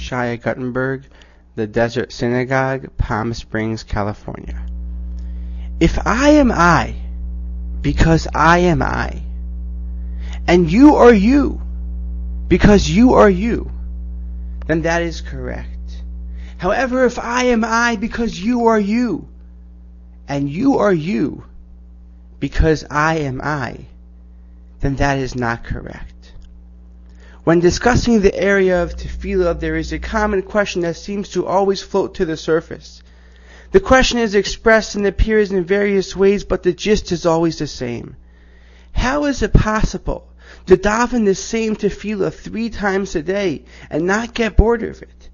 Shia Guttenberg, the Desert Synagogue, Palm Springs, California. If I am I, because I am I, and you are you, because you are you, then that is correct. However, if I am I because you are you, and you are you because I am I, then that is not correct. When discussing the area of tefillah, there is a common question that seems to always float to the surface. The question is expressed and appears in various ways, but the gist is always the same. How is it possible to daven the same tefillah three times a day and not get bored of it?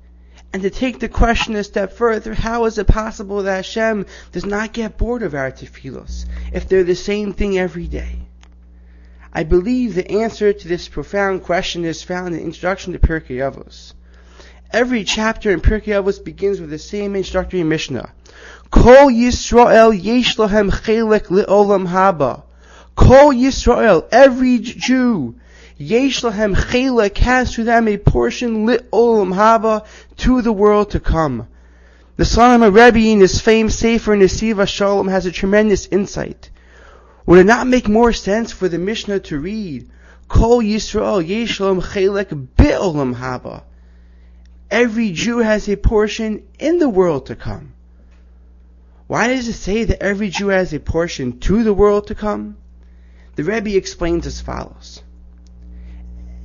And to take the question a step further, how is it possible that Hashem does not get bored of our tefillos if they're the same thing every day? I believe the answer to this profound question is found in the introduction to Pirkei Avos. Every chapter in Pirkei Avos begins with the same introductory Mishnah. Kol Yisrael yesh lahem chelek le'olam haba. Kol Yisrael, every Jew, Yesh lahem chelek has to them a portion lit olam haba to the world to come. The Slonim Rebbe in his famed Sefer Nesiva Shalom has a tremendous insight. Would it not make more sense for the Mishnah to read, Kol Yisrael yesh lahem chelek olam haba? Every Jew has a portion in the world to come. Why does it say that every Jew has a portion to the world to come? The Rebbe explains as follows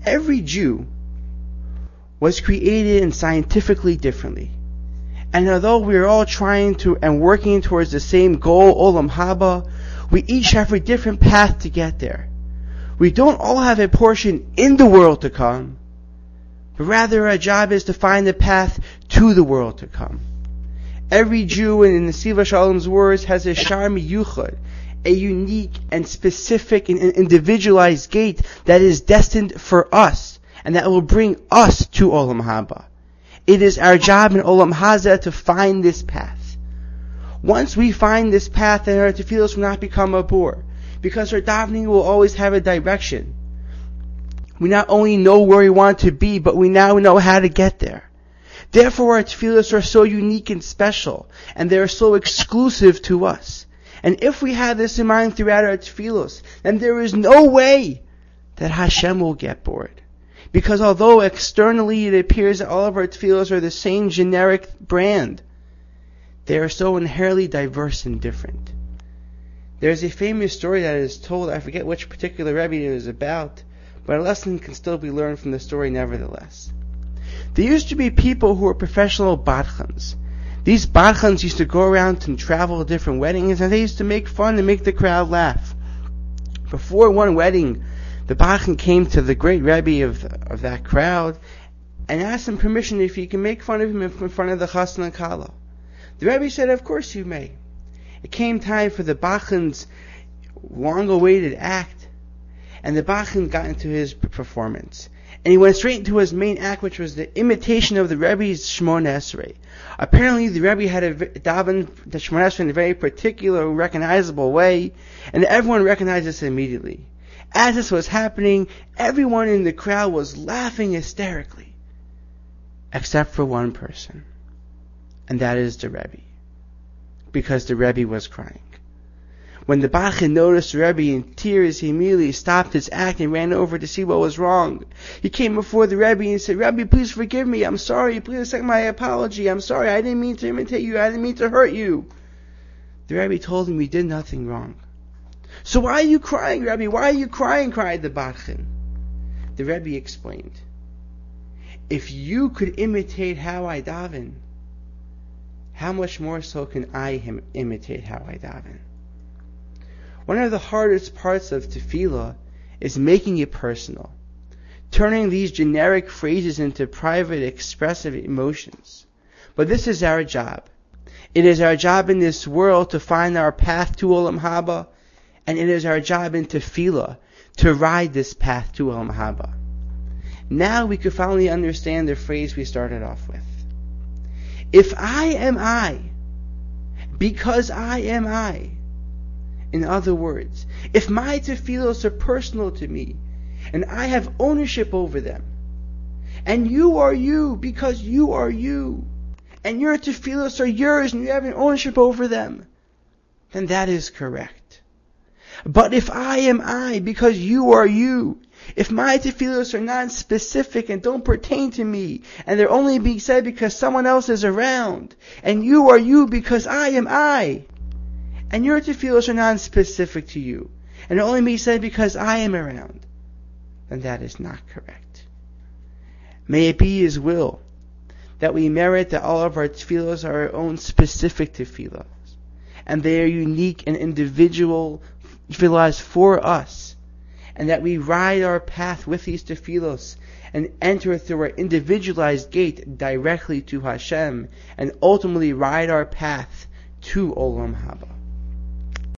every Jew was created and scientifically differently. And although we are all trying to and working towards the same goal, Olam Haba, we each have a different path to get there. We don't all have a portion in the world to come, but rather our job is to find the path to the world to come. Every Jew, in the Siva Shalom's words, has a Shaar Meyuchad, a unique and specific and individualized gate that is destined for us and that will bring us to Olam Haba. It is our job in Olam Hazeh to find this path. Once we find this path, then our tefillos will not become a bore, because our davening will always have a direction. We not only know where we want to be, but we now know how to get there. Therefore, our tefillos are so unique and special, and they are so exclusive to us. And if we have this in mind throughout our tefillos, then there is no way that Hashem will get bored. Because although externally it appears that all of our tefillos are the same generic brand, they are so inherently diverse and different. There's a famous story that is told, I forget which particular Rebbe it is about, but a lesson can still be learned from the story nevertheless. There used to be people who were professional badchans. These Badchans used to go around and travel to different weddings, and they used to make fun and make the crowd laugh. Before one wedding, the Badchan came to the great Rebbe of, of that crowd and asked him permission if he can make fun of him in front of the Chassan and Kala. The Rebbe said, of course you may. It came time for the Badchan's long-awaited act, and the Badchan got into his performance. And he went straight into his main act, which was the imitation of the Rebbe's Shemoneh Esrei. Apparently, the Rebbe had a daven the Shemoneh Esrei in a very particular, recognizable way, and everyone recognized this immediately. As this was happening, everyone in the crowd was laughing hysterically, except for one person, and that is the Rebbe, because the Rebbe was crying. When the Badchan noticed the Rebbe in tears, he immediately stopped his act and ran over to see what was wrong. He came before the Rebbe and said, Rebbe, please forgive me. I'm sorry. Please accept my apology. I'm sorry. I didn't mean to imitate you. I didn't mean to hurt you. The Rebbe told him he did nothing wrong. So why are you crying, Rebbe? Why are you crying? cried the Badchan. The Rebbe explained, if you could imitate how I daven, how much more so can I imitate how I daven? One of the hardest parts of tefillah is making it personal, turning these generic phrases into private expressive emotions. But this is our job. It is our job in this world to find our path to Olam Haba, and it is our job in tefillah to ride this path to Olam Haba. Now we can finally understand the phrase we started off with. If I am I, because I am I, in other words, if my tefillos are personal to me, and I have ownership over them, and you are you because you are you, and your tefillos are yours and you have an ownership over them, then that is correct. But if I am I because you are you, if my tefillos are non-specific and don't pertain to me, and they're only being said because someone else is around, and you are you because I am I, and your tefillos are non-specific to you, and they're only being said because I am around, then that is not correct. May it be His will that we merit that all of our tefillos are our own specific tefillos, and they are unique and individual tefillos for us, and that we ride our path with these tefillos and enter through our individualized gate directly to Hashem, and ultimately ride our path to Olam Haba.